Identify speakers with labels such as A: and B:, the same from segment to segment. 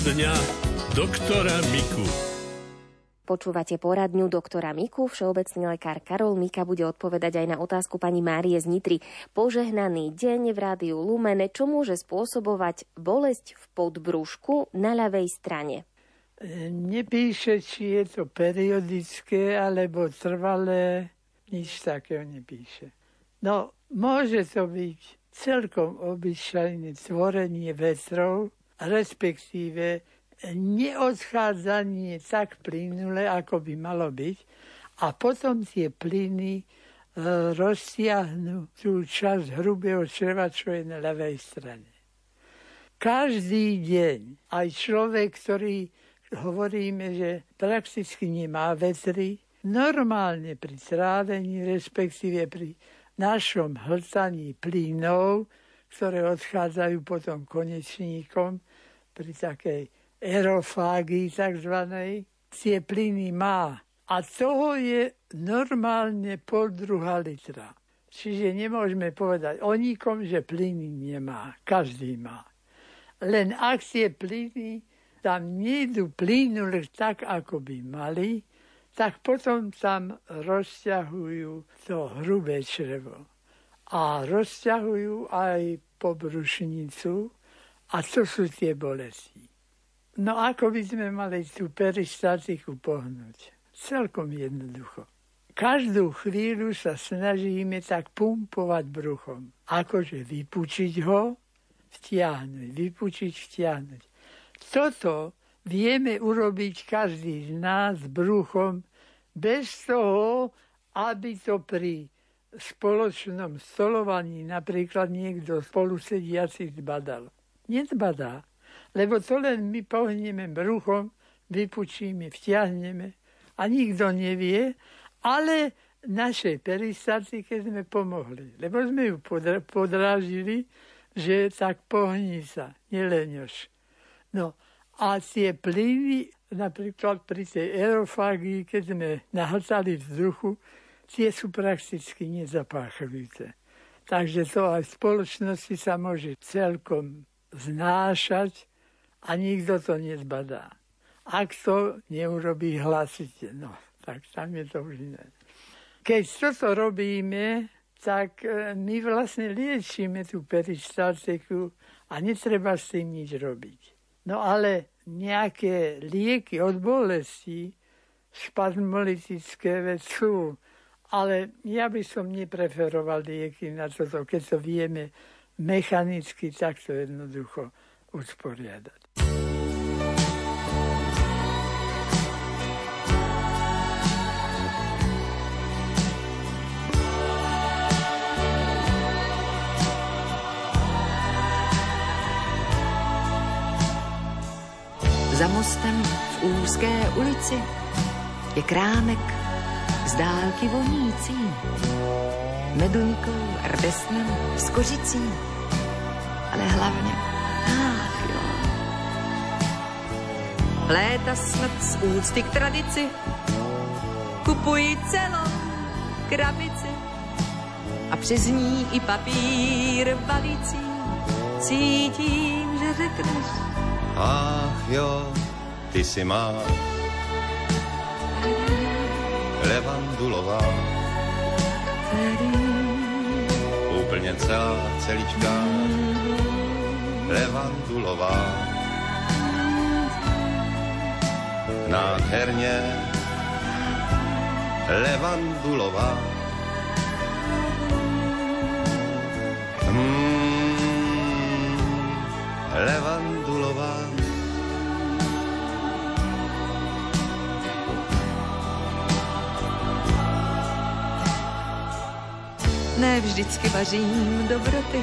A: Poradňa doktora Miku.
B: Počúvate poradňu doktora Miku. Všeobecný lekár Karol Mika bude odpovedať aj na otázku pani Márie z Nitry. Požehnaný deň v rádiu Lumene. Čo môže spôsobovať bolesť v podbrúšku na ľavej strane?
C: Nepíše, či je to periodické alebo trvalé. Nič takého nepíše. No, môže to byť celkom obyčajné tvorenie vetrov, respektíve neodchádzanie tak plynule, ako by malo byť, a potom tie plyny e, rozsiahnu tú časť hrubého čreva, čo je na ľavej strane. Každý deň aj človek, ktorý hovoríme, že prakticky nemá vetry, normálne pri trávení, respektíve pri našom hltaní plynov, ktoré odchádzajú potom konečníkom pri takej aerofágii takzvanej, tie plyny má. A toho je normálne pol druhá litra. Čiže nemôžeme povedať o nikom, že plyny nemá. Každý má. Len ak tie plyny tam nejdu plynule tak, ako by mali, tak potom tam rozťahujú to hrubé črevo. A rozťahujú aj pobrušnicu a to sú tie bolesti. No ako by sme mali tú peristatiku pohnúť? Celkom jednoducho. Každú chvíľu sa snažíme tak pumpovať bruchom. Akože vypučiť ho, vtiahnuť, vypučiť, vtiahnuť. Toto vieme urobiť každý z nás bruchom bez toho, aby to pri spoločnom stolovaní napríklad niekto spolu sediaci zbadal. Nezbadá. Lebo to len my pohneme bruchom, vypučíme, vtiahneme a nikto nevie, ale našej peristatike sme pomohli, lebo sme ju podrážili, že tak pohni sa, neleňoš. No a tie plyny, napríklad pri tej aerofágii, keď sme nahltali vzduchu, tie sú prakticky nezapáchavité. Takže to aj v spoločnosti sa môže celkom znášať a nikto to nezbadá. Ak to neurobí hlasite, no, tak tam je to už iné. Keď toto robíme, tak e, my vlastne liečíme tú peristatiku a netreba s tým nič robiť. No ale nejaké lieky od bolesti, spazmolitické vec sú, ale ja by som nepreferoval lieky na toto, keď to vieme mechanicky takto jednoducho usporiadať.
D: Za mostem v úzké ulici je krámek z dálky vonící meduňkou, rdesnem, s ale hlavně, ach jo. Léta snad z úcty k tradici kupuji celou krabici a přes ní i papír balící. Cítím, že řekneš.
E: Ach jo, ty si má levandulová. Úplně celá celička levandulová. Nádherně levandulová. Hmm, levandulová.
D: Ne vždycky vařím dobroty.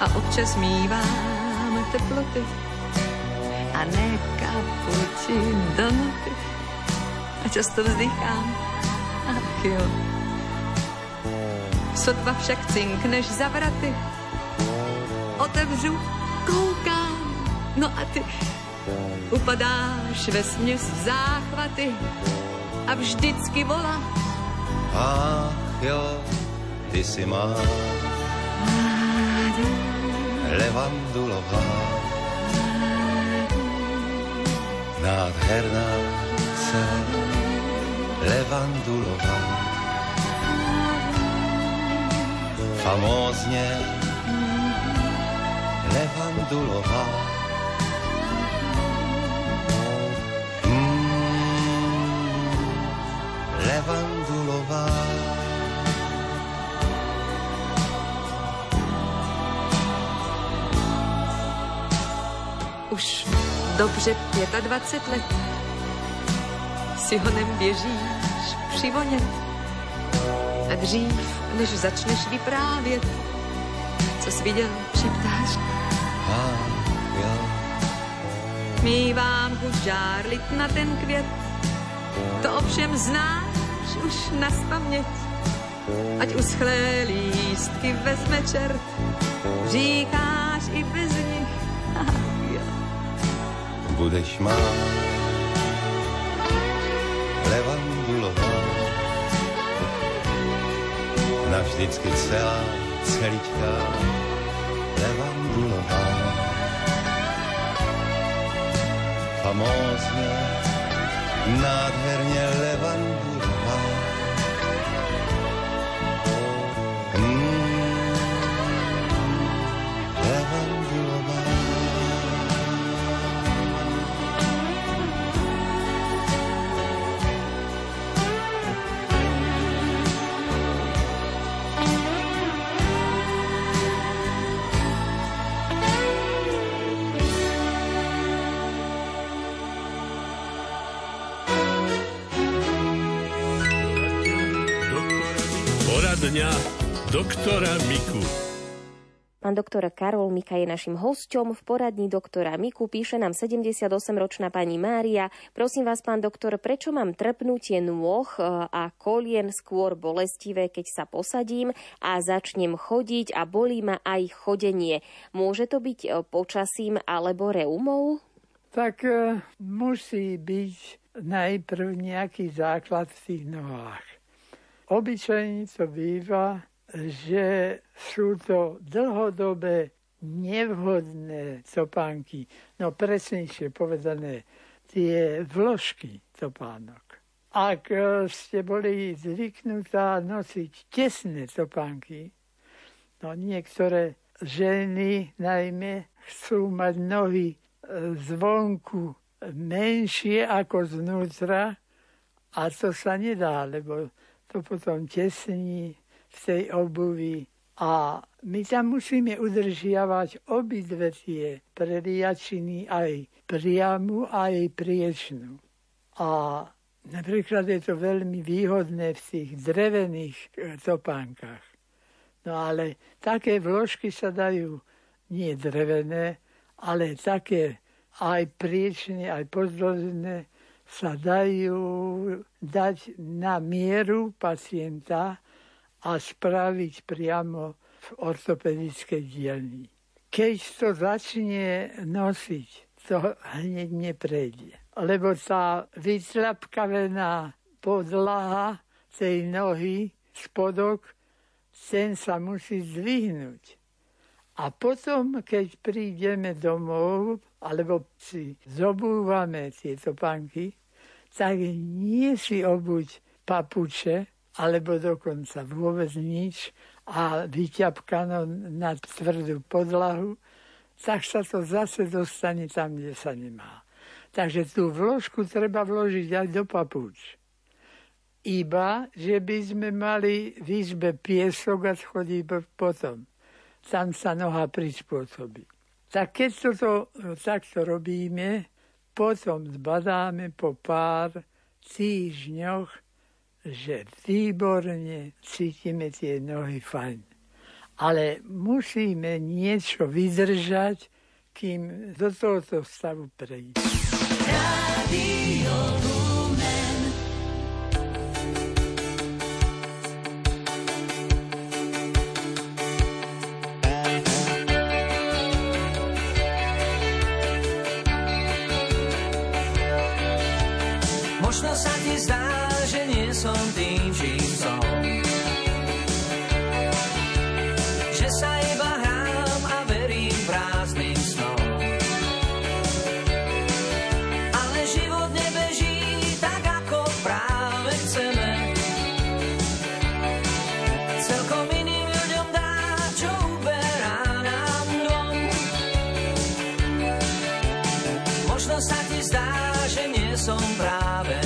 D: A občas mívám teploty. A ne kapuči donuty a často vzdychám, ach jo. Sotva však cinkneš za vraty, otevřu, koukám, no a ty upadáš ve směs v záchvaty. A vždycky volá.
E: Ach jo, ty si má levandulová. nádherná se levandulová. Famózně levandulová.
D: Dobře 25 let si honem běžíš přivonět. A dřív, než začneš vyprávět, co jsi viděl,
E: já
D: Mívám chuť žárlit na ten květ, to ovšem znáš už na spaměť. Ať uschlé lístky vezme čert, říkáš
E: budeš má levandulová. Navždycky celá, celičká levandulová. Famózně, nádherně levandulová.
A: Poradňa doktora Miku.
B: Pán doktor Karol Mika je našim hosťom v poradni doktora Miku. Píše nám 78-ročná pani Mária. Prosím vás, pán doktor, prečo mám trpnutie nôh e, a kolien skôr bolestivé, keď sa posadím a začnem chodiť a bolí ma aj chodenie? Môže to byť e, počasím alebo reumou?
C: Tak e, musí byť najprv nejaký základ v tých nohách. Obyčajne to býva, že sú to dlhodobé nevhodné topánky. No presnejšie povedané, tie vložky topánok. Ak e, ste boli zvyknutá nosiť tesné topánky, no niektoré ženy najmä chcú mať nohy e, zvonku menšie ako znútra a to sa nedá, lebo to potom tesní v tej obuvi. A my tam musíme udržiavať obidve tie preliačiny, aj priamu, aj priečnú. A napríklad je to veľmi výhodné v tých drevených e, topánkach. No ale také vložky sa dajú nie drevené, ale také aj priečne, aj pozdĺžné, sa dajú dať na mieru pacienta a spraviť priamo v ortopedickej dielni. Keď to začne nosiť, to hneď neprejde. Lebo tá vytlapkavená podlaha tej nohy, spodok, ten sa musí zdvihnúť. A potom, keď prídeme domov, alebo si zobúvame tieto panky, tak nie si obuť papuče, alebo dokonca vôbec nič a vyťapkano na tvrdú podlahu, tak sa to zase dostane tam, kde sa nemá. Takže tú vložku treba vložiť aj do papuč. Iba, že by sme mali v izbe piesok a chodí potom. Tam sa noha prispôsobí. Tak keď toto takto robíme, potom zbadáme po pár týždňoch, že výborne cítime tie nohy fajn. Ale musíme niečo vydržať, kým do tohoto stavu prejde. Radio
F: Možno sa ti zdá, že nie som práve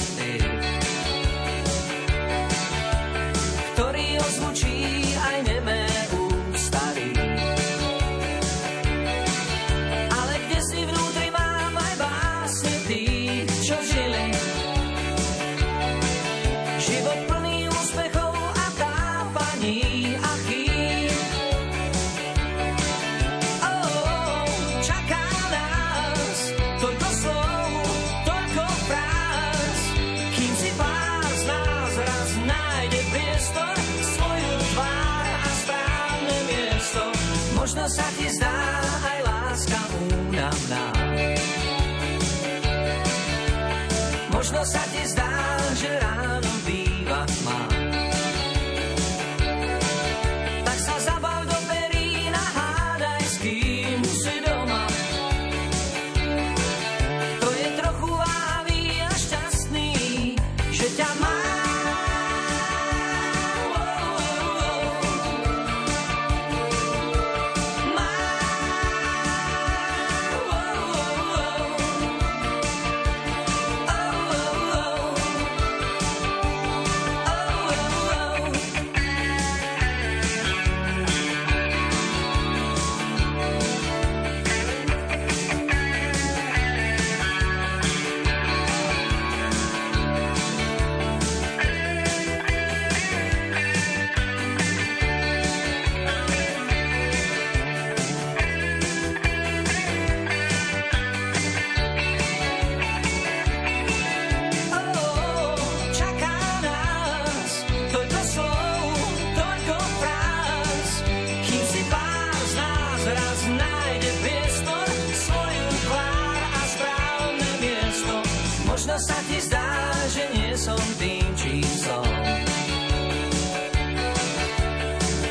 F: zdá, že nie som tým, čím som.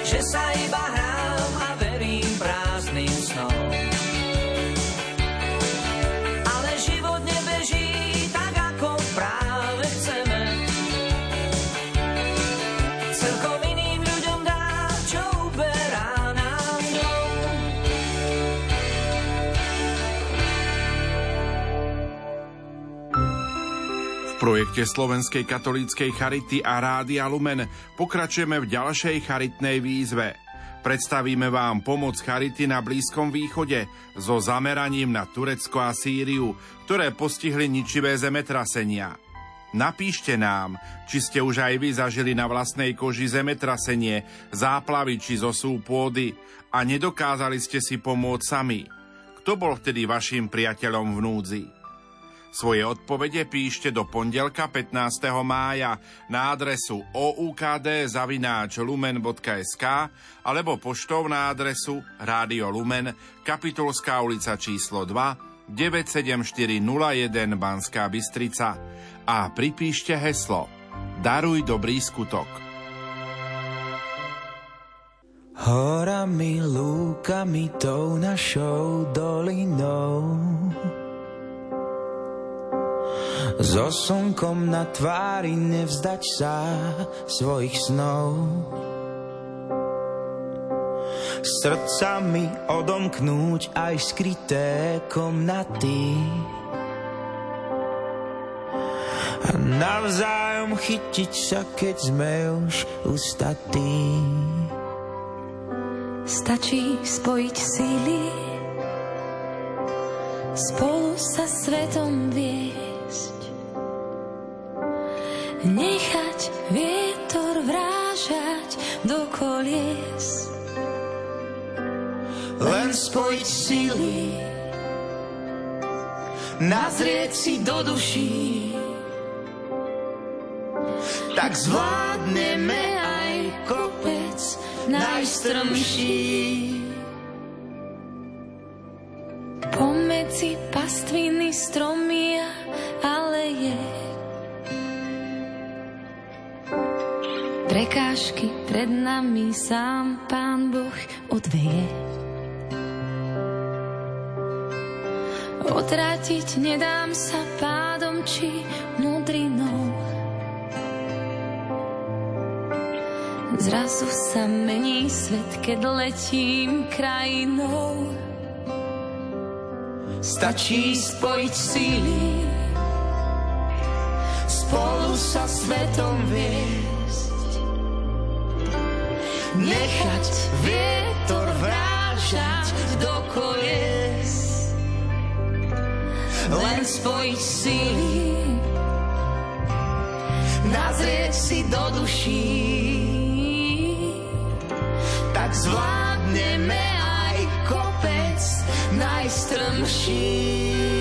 G: Že sa iba projekte Slovenskej katolíckej charity a Rádia Lumen pokračujeme v ďalšej charitnej výzve. Predstavíme vám pomoc charity na Blízkom východe so zameraním na Turecko a Sýriu, ktoré postihli ničivé zemetrasenia. Napíšte nám, či ste už aj vy zažili na vlastnej koži zemetrasenie, záplavy či zosú pôdy a nedokázali ste si pomôcť sami. Kto bol vtedy vašim priateľom v núdzi? Svoje odpovede píšte do pondelka 15. mája na adresu oukd.lumen.sk alebo poštou na adresu Rádio Lumen, Kapitulská ulica číslo 2, 97401 Banská Bystrica a pripíšte heslo Daruj dobrý skutok.
H: Horami, lúkami, tou našou dolinou so slnkom na tvári nevzdať sa svojich snov. Srdcami odomknúť aj skryté komnaty. A navzájom chytiť sa, keď sme už ustatí.
I: Stačí spojiť síly, spolu sa svetom vieť nechať vietor vrážať do kolies.
H: Len spojiť síly, nazrieť si do duší, tak zvládneme aj kopec najstrmší.
I: Pomedzi pastviny stromia Prekážky pred nami sám Pán Boh odveje. Otrátiť nedám sa pádom či mudrinou. Zrazu sa mení svet, keď letím krajinou.
H: Stačí spojiť síly, spolu sa svetom viesť nechať vietor vrážať do kolies. Len spojiť síly, nazrieť si do duší, tak zvládneme aj kopec najstrmší.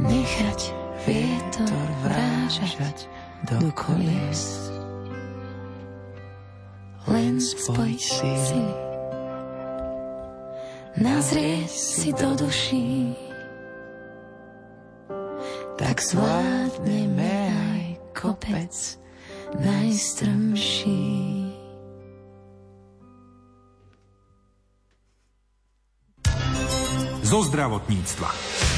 J: Nechať vietor vrážať do kolies. Len spojiť sily, nazrieť si do duší, tak zvládneme aj kopec najstrmší.
K: Zo zdravotníctva.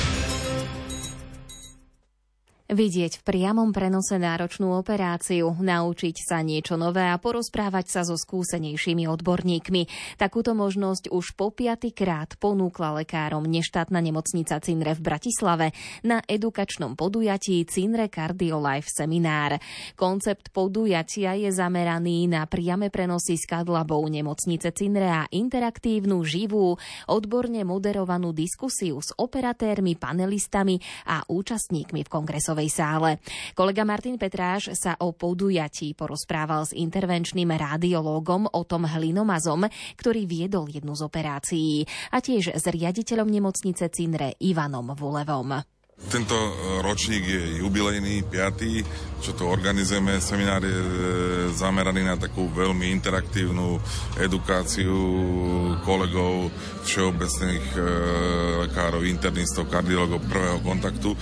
B: Vidieť v priamom prenose náročnú operáciu, naučiť sa niečo nové a porozprávať sa so skúsenejšími odborníkmi. Takúto možnosť už po krát ponúkla lekárom neštátna nemocnica Cinre v Bratislave na edukačnom podujatí Cinre Cardiolife seminár. Koncept podujatia je zameraný na priame prenosy z kadlabou nemocnice Cinre a interaktívnu, živú, odborne moderovanú diskusiu s operatérmi, panelistami a účastníkmi v kongresovej koncertovej sále. Kolega Martin Petráš sa o podujatí porozprával s intervenčným radiológom Otom Hlinomazom, ktorý viedol jednu z operácií a tiež s riaditeľom nemocnice Cinre Ivanom Vulevom.
L: Tento ročník je jubilejný, piatý, čo to organizujeme. Seminár je e, zameraný na takú veľmi interaktívnu edukáciu kolegov, všeobecných e, lekárov, internistov, kardiologov prvého kontaktu,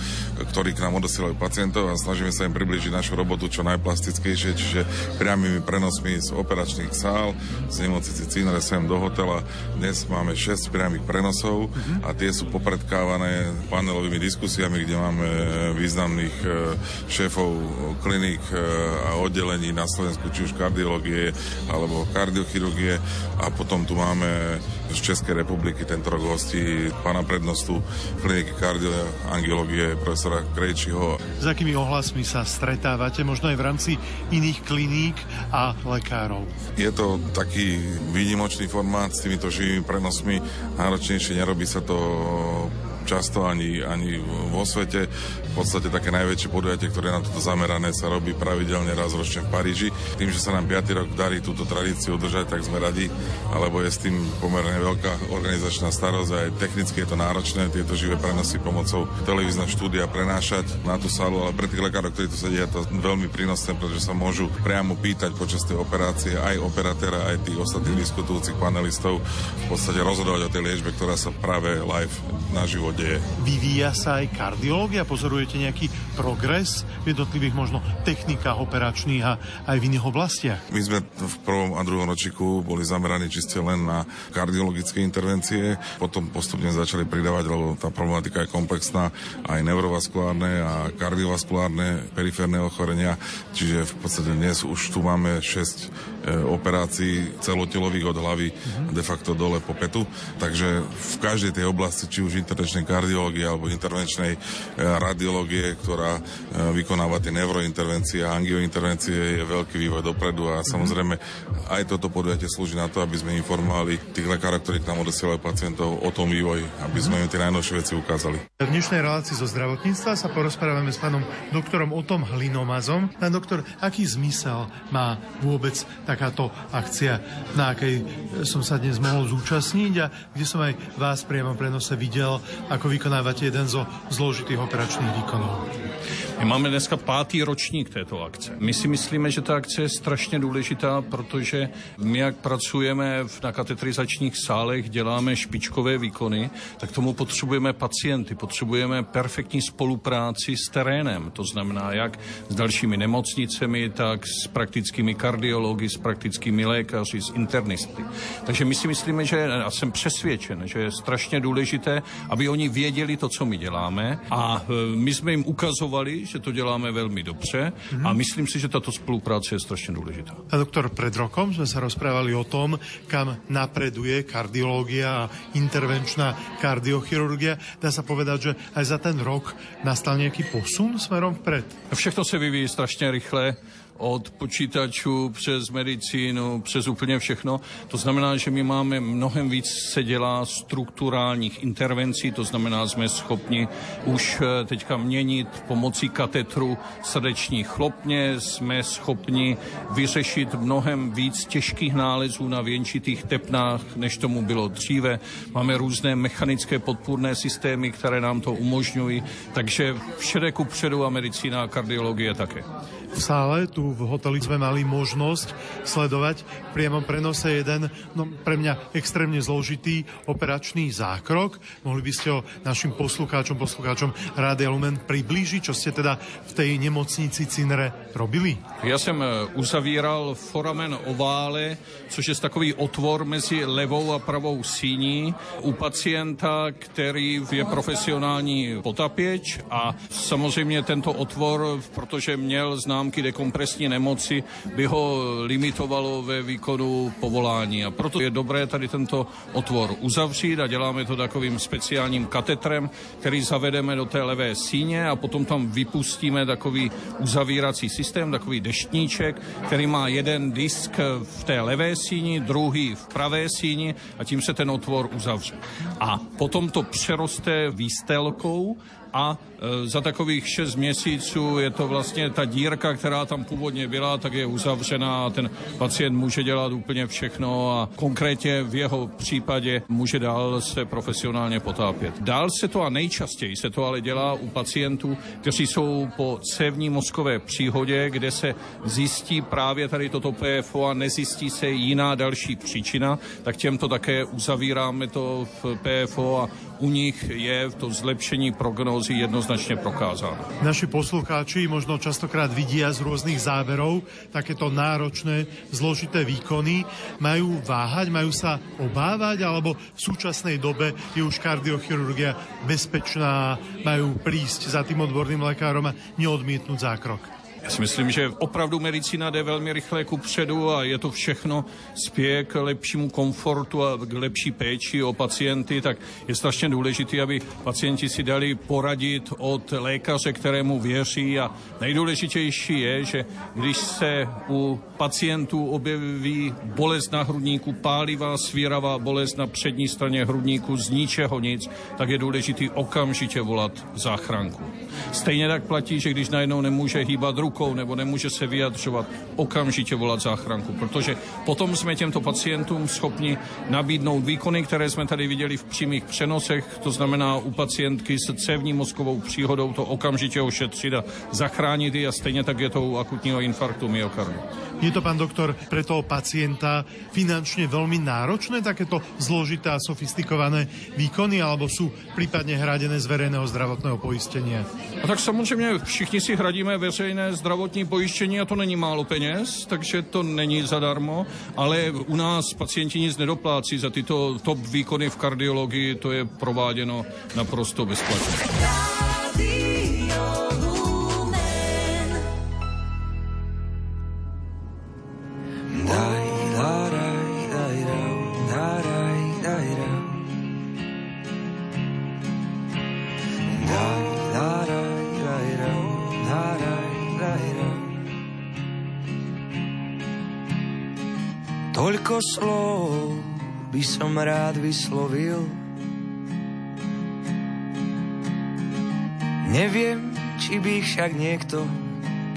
L: ktorí k nám odosielajú pacientov a snažíme sa im približiť našu robotu čo najplastickejšie, čiže priamými prenosmi z operačných sál, z nemocnici Cinere sem do hotela. Dnes máme 6 priamých prenosov a tie sú popredkávané panelovými diskusiami, kde máme významných e, šéfov klinik e, a oddelení na Slovensku, či už kardiológie alebo kardiochirurgie a potom tu máme z Českej republiky tento rok hostí pána prednostu kliniky kardioangiológie profesora Krejčiho.
M: S akými ohlasmi sa stretávate, možno aj v rámci iných kliník a lekárov?
L: Je to taký výnimočný formát s týmito živými prenosmi. Náročnejšie nerobí sa to často ani, ani vo svete. V podstate také najväčšie podujatie, ktoré na toto zamerané, sa robí pravidelne raz ročne v Paríži. Tým, že sa nám 5. rok darí túto tradíciu udržať, tak sme radi, alebo je s tým pomerne veľká organizačná starosť aj technicky je to náročné tieto živé prenosy pomocou televízneho štúdia prenášať na tú sálu, ale pre tých lekárov, ktorí tu sedia, to veľmi prínosné, pretože sa môžu priamo pýtať počas tej operácie aj operatéra, aj tých ostatných diskutujúcich panelistov v podstate rozhodovať o tej liečbe, ktorá sa práve live naživo deje.
M: Vyvíja sa aj kardiológia? Pozorujete nejaký progres v jednotlivých možno technikách operačných a aj v iných oblastiach?
L: My sme v prvom a druhom ročíku boli zameraní čiste len na kardiologické intervencie, potom postupne začali pridávať, lebo tá problematika je komplexná, aj neurovaskulárne a kardiovaskulárne periférne ochorenia, čiže v podstate dnes už tu máme 6 E, operácií celotelových od hlavy uh-huh. de facto dole po petu. Takže v každej tej oblasti, či už intervenčnej kardiológie alebo intervenčnej e, radiológie, ktorá e, vykonáva tie neurointervencie a angiointervencie, je veľký vývoj dopredu a samozrejme aj toto podujatie slúži na to, aby sme informovali tých lekárov, ktorí k nám odosielajú pacientov o tom vývoji, aby sme im tie najnovšie veci ukázali.
M: V dnešnej relácii zo zdravotníctva sa porozprávame s pánom doktorom Otom Hlinomazom. Pán doktor, aký zmysel má vôbec takáto akcia, na akej som sa dnes mohol zúčastniť a kde som aj vás priamo prenose videl, ako vykonávate jeden zo zložitých operačných výkonov.
N: My máme dneska pátý ročník této akce. My si myslíme, že ta akce je strašně důležitá, protože my, jak pracujeme na katetrizačních sálech, děláme špičkové výkony, tak tomu potřebujeme pacienty, potřebujeme perfektní spolupráci s terénem, to znamená jak s dalšími nemocnicemi, tak s praktickými kardiology, s praktickými lékaři, s internisty. Takže my si myslíme, že, a jsem přesvědčen, že je strašně důležité, aby oni věděli to, co my děláme a e, my jsme jim ukazovali, že to děláme velmi dobře a mhm. myslím si, že tato spolupráce je strašně důležitá.
M: A doktor, pred rokom sme sa rozprávali o tom, kam napreduje kardiológia a intervenčná kardiochirurgia. Dá sa povedať, že aj za ten rok nastal nejaký posun smerom vpred?
N: Všechno se vyvíjí strašně rychle od počítačů přes medicínu, přes úplně všechno. To znamená, že my máme mnohem víc se dělá strukturálních intervencí, to znamená, jsme schopni už eh, teďka měnit pomocí katetru srdeční chlopně, jsme schopni vyřešit mnohem víc těžkých nálezů na věnčitých tepnách, než tomu bylo dříve. Máme různé mechanické podpůrné systémy, které nám to umožňují, takže všede ku předu a medicína a kardiologie také.
M: V sále tu v hoteli sme mali možnosť sledovať v priamom prenose jeden no, pre mňa extrémne zložitý operačný zákrok. Mohli by ste ho našim poslucháčom, poslucháčom Rádia Lumen priblížiť, čo ste teda v tej nemocnici Cinere robili?
N: Já jsem uzavíral foramen ovále, což je takový otvor mezi levou a pravou síní u pacienta, který je profesionální potapěč a samozřejmě tento otvor, protože měl známky dekompresní nemoci, by ho limitovalo ve výkonu povolání. A proto je dobré tady tento otvor uzavřít a děláme to takovým speciálním katetrem, který zavedeme do té levé síně a potom tam vypustíme takový uzavírací systém, takový deštníček, který má jeden disk v té levé síni, druhý v pravé síni a tím se ten otvor uzavře. A potom to přeroste výstelkou a e, za takových 6 měsíců je to vlastně ta dírka, která tam původně byla, tak je uzavřená a ten pacient může dělat úplně všechno a konkrétně v jeho případě může dál se profesionálně potápět. Dál se to a nejčastěji se to ale dělá u pacientů, kteří jsou po cévní mozkové příhodě, kde se zjistí právě tady toto PFO a nezjistí se jiná další příčina, tak těmto také uzavíráme to v PFO a u nich je to zlepšení prognózy jednoznačne prokázané.
M: Naši poslucháči možno častokrát vidia z rôznych záberov takéto náročné, zložité výkony. Majú váhať, majú sa obávať, alebo v súčasnej dobe je už kardiochirurgia bezpečná, majú prísť za tým odborným lekárom a neodmietnúť zákrok.
N: Já si myslím, že opravdu medicína jde velmi rychle ku předu a je to všechno spěje k lepšímu komfortu a k lepší péči o pacienty, tak je strašně důležité, aby pacienti si dali poradit od lékaře, kterému věří a nejdůležitější je, že když se u pacientů objeví bolest na hrudníku, pálivá, svíravá bolest na přední straně hrudníku z ničeho nic, tak je důležité okamžitě volat záchranku. Stejně tak platí, že když najednou nemůže hýbat ruku, rukou nebo nemůže se vyjadřovat, okamžitě volat záchranku, protože potom jsme těmto pacientům schopni nabídnout výkony, které jsme tady viděli v přímých přenosech, to znamená u pacientky s cévní mozkovou příhodou to okamžitě ošetřit a zachránit ji a stejně tak je to u akutního infarktu myokardu.
M: Je to, pán doktor, pre toho pacienta finančne veľmi náročné takéto zložité a sofistikované výkony, alebo sú prípadne hradené z verejného zdravotného poistenia?
N: A tak samozřejmě všichni si hradíme veřejné zdravotní pojištění a to není málo peněz, takže to není zadarmo, ale u nás pacienti nic nedoplácí za tyto top výkony v kardiologii, to je prováděno naprosto bezplatně.
H: Toľko slov by som rád vyslovil. Neviem, či by ich však niekto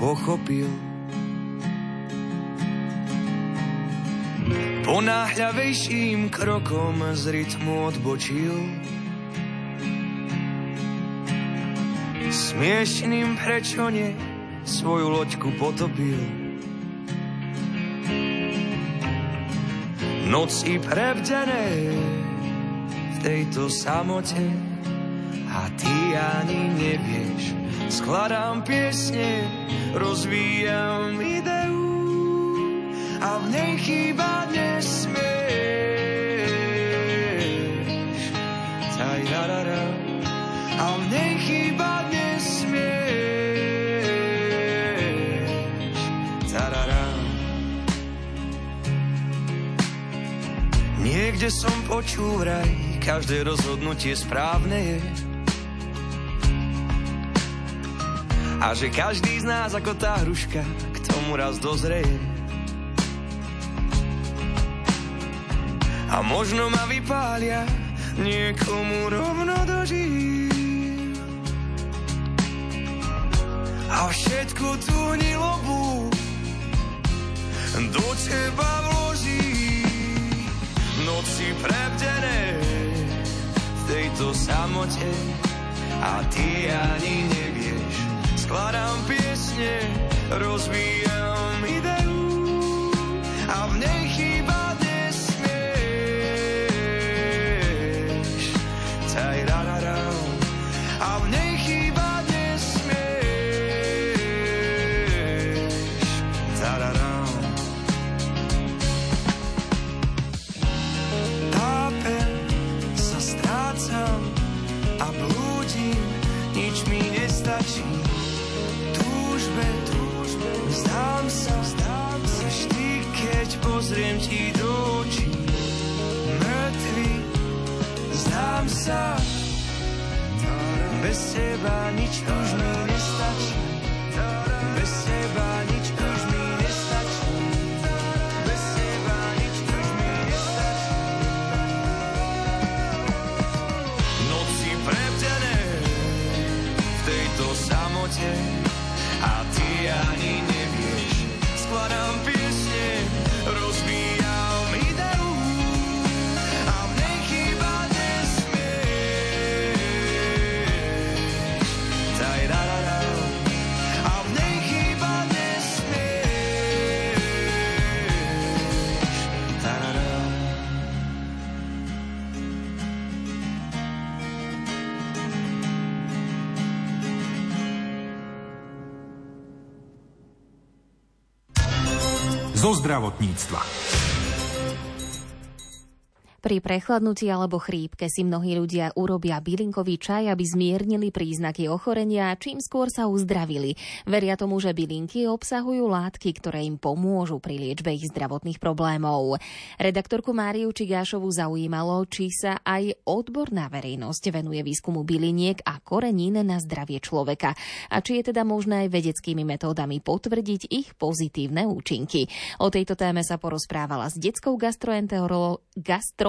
H: pochopil. Ponáhľavejším krokom z rytmu odbočil. Smiešným prečo nie svoju loďku potopil. Noci prebdené v tejto samote a ty ani nevieš. Skladám piesne, rozvíjam ideu a v nej chýba nesmieš. A v nej chýba Niekde som počul vraj, každé rozhodnutie správne je. A že každý z nás ako tá hruška k tomu raz dozrie. A možno ma vypália niekomu rovno do žíl. A všetku tú nilobu do teba vloží. Noci prebdené v tejto samote a ty ani nevieš. Skladám piesne, rozvíjam ideu a v nej
K: zo zdravotníctva.
B: Pri prechladnutí alebo chrípke si mnohí ľudia urobia bylinkový čaj, aby zmiernili príznaky ochorenia a čím skôr sa uzdravili. Veria tomu, že bylinky obsahujú látky, ktoré im pomôžu pri liečbe ich zdravotných problémov. Redaktorku Máriu Čigášovu zaujímalo, či sa aj odborná verejnosť venuje výskumu byliniek a korenín na zdravie človeka a či je teda možné aj vedeckými metódami potvrdiť ich pozitívne účinky. O tejto téme sa porozprávala s detskou gastroenterolo-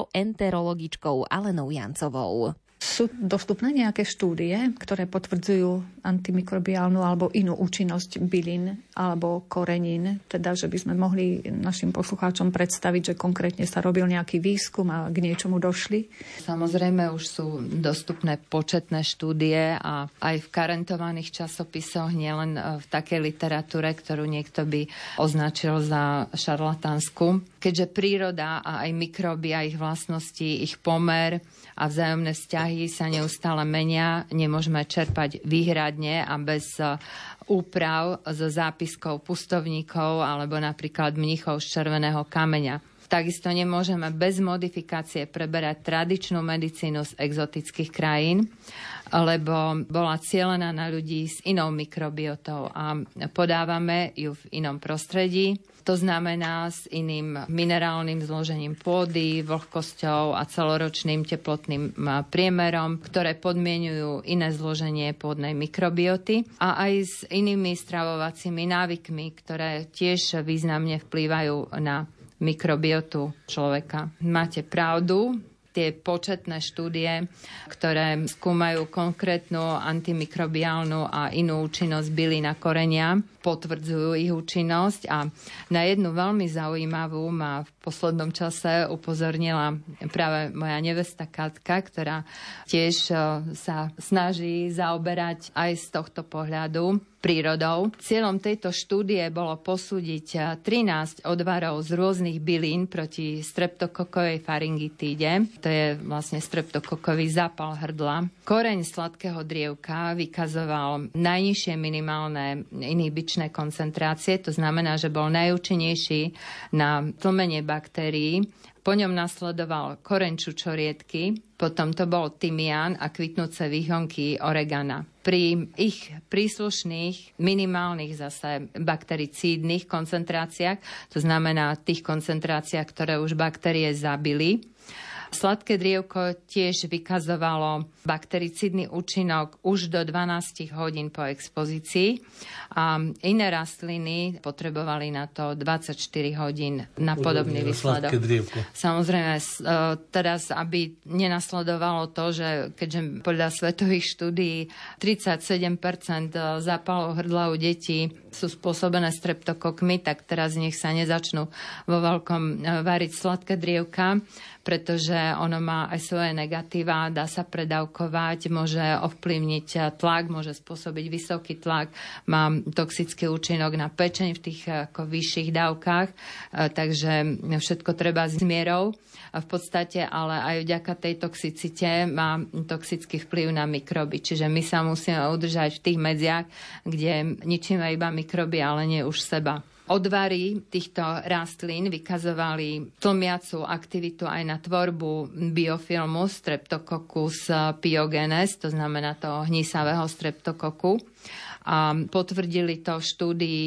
B: gastroenterologičkou Alenou Jancovou.
O: Sú dostupné nejaké štúdie, ktoré potvrdzujú antimikrobiálnu alebo inú účinnosť bylín alebo korenín, teda že by sme mohli našim poslucháčom predstaviť, že konkrétne sa robil nejaký výskum a k niečomu došli?
P: Samozrejme už sú dostupné početné štúdie a aj v karentovaných časopisoch, nielen v takej literatúre, ktorú niekto by označil za šarlatánsku. Keďže príroda a aj mikroby a ich vlastnosti, ich pomer a vzájomné vzťahy sa neustále menia, nemôžeme čerpať výhradne a bez úprav zo zápiskov pustovníkov alebo napríklad mnichov z červeného kameňa. Takisto nemôžeme bez modifikácie preberať tradičnú medicínu z exotických krajín, lebo bola cielená na ľudí s inou mikrobiotou a podávame ju v inom prostredí. To znamená s iným minerálnym zložením pôdy, vlhkosťou a celoročným teplotným priemerom, ktoré podmienujú iné zloženie pôdnej mikrobioty a aj s inými stravovacími návykmi, ktoré tiež významne vplývajú na mikrobiotu človeka. Máte pravdu, tie početné štúdie, ktoré skúmajú konkrétnu antimikrobiálnu a inú účinnosť byli na korenia, potvrdzujú ich účinnosť a na jednu veľmi zaujímavú ma v poslednom čase upozornila práve moja nevesta Katka, ktorá tiež sa snaží zaoberať aj z tohto pohľadu prírodou. Cieľom tejto štúdie bolo posúdiť 13 odvarov z rôznych bylín proti streptokokovej faringitíde. To je vlastne streptokokový zápal hrdla. Koreň sladkého drievka vykazoval najnižšie minimálne inhibičné koncentrácie, to znamená, že bol najúčinnejší na tlmenie baktérií. Po ňom nasledoval koreň čučoriedky, potom to bol tymián a kvitnúce výhonky oregana. Pri ich príslušných minimálnych zase baktericídnych koncentráciách, to znamená tých koncentráciách, ktoré už baktérie zabili, Sladké drievko tiež vykazovalo baktericidný účinok už do 12 hodín po expozícii a iné rastliny potrebovali na to 24 hodín na podobný výsledok. Samozrejme, e, teraz, aby nenasledovalo to, že keďže podľa svetových štúdií 37% e, zápalov hrdla u detí sú spôsobené streptokokmi, tak teraz nech sa nezačnú vo veľkom e, variť sladké drievka pretože ono má aj svoje negatíva, dá sa predávkovať, môže ovplyvniť tlak, môže spôsobiť vysoký tlak, má toxický účinok na pečeň v tých ako vyšších dávkach, e, takže všetko treba s mierou. V podstate ale aj vďaka tej toxicite má toxický vplyv na mikroby. Čiže my sa musíme udržať v tých medziach, kde ničíme iba mikroby, ale nie už seba. Odvary týchto rastlín vykazovali tlmiacu aktivitu aj na tvorbu biofilmu Streptococcus pyogenes, to znamená toho hnisavého streptokoku a potvrdili to v štúdii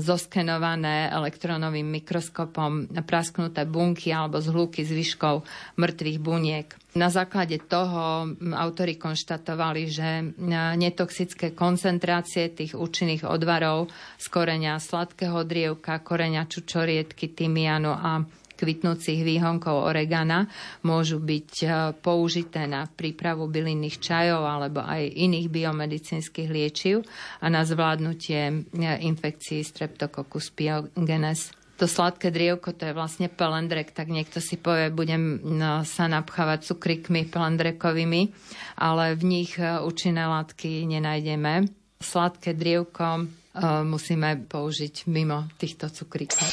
P: zoskenované elektronovým mikroskopom prasknuté bunky alebo zhluky zvyškov mŕtvych buniek. Na základe toho autori konštatovali, že netoxické koncentrácie tých účinných odvarov z koreňa sladkého drievka, koreňa čučoriedky, tymianu a kvitnúcich výhonkov oregana môžu byť e, použité na prípravu bylinných čajov alebo aj iných biomedicínskych liečiv a na zvládnutie e, infekcií Streptococcus pyogenes to sladké drievko, to je vlastne pelendrek, tak niekto si povie, budem no, sa napchávať cukrikmi pelendrekovými, ale v nich e, účinné látky nenájdeme. Sladké drievko musíme použiť mimo týchto cukríkov.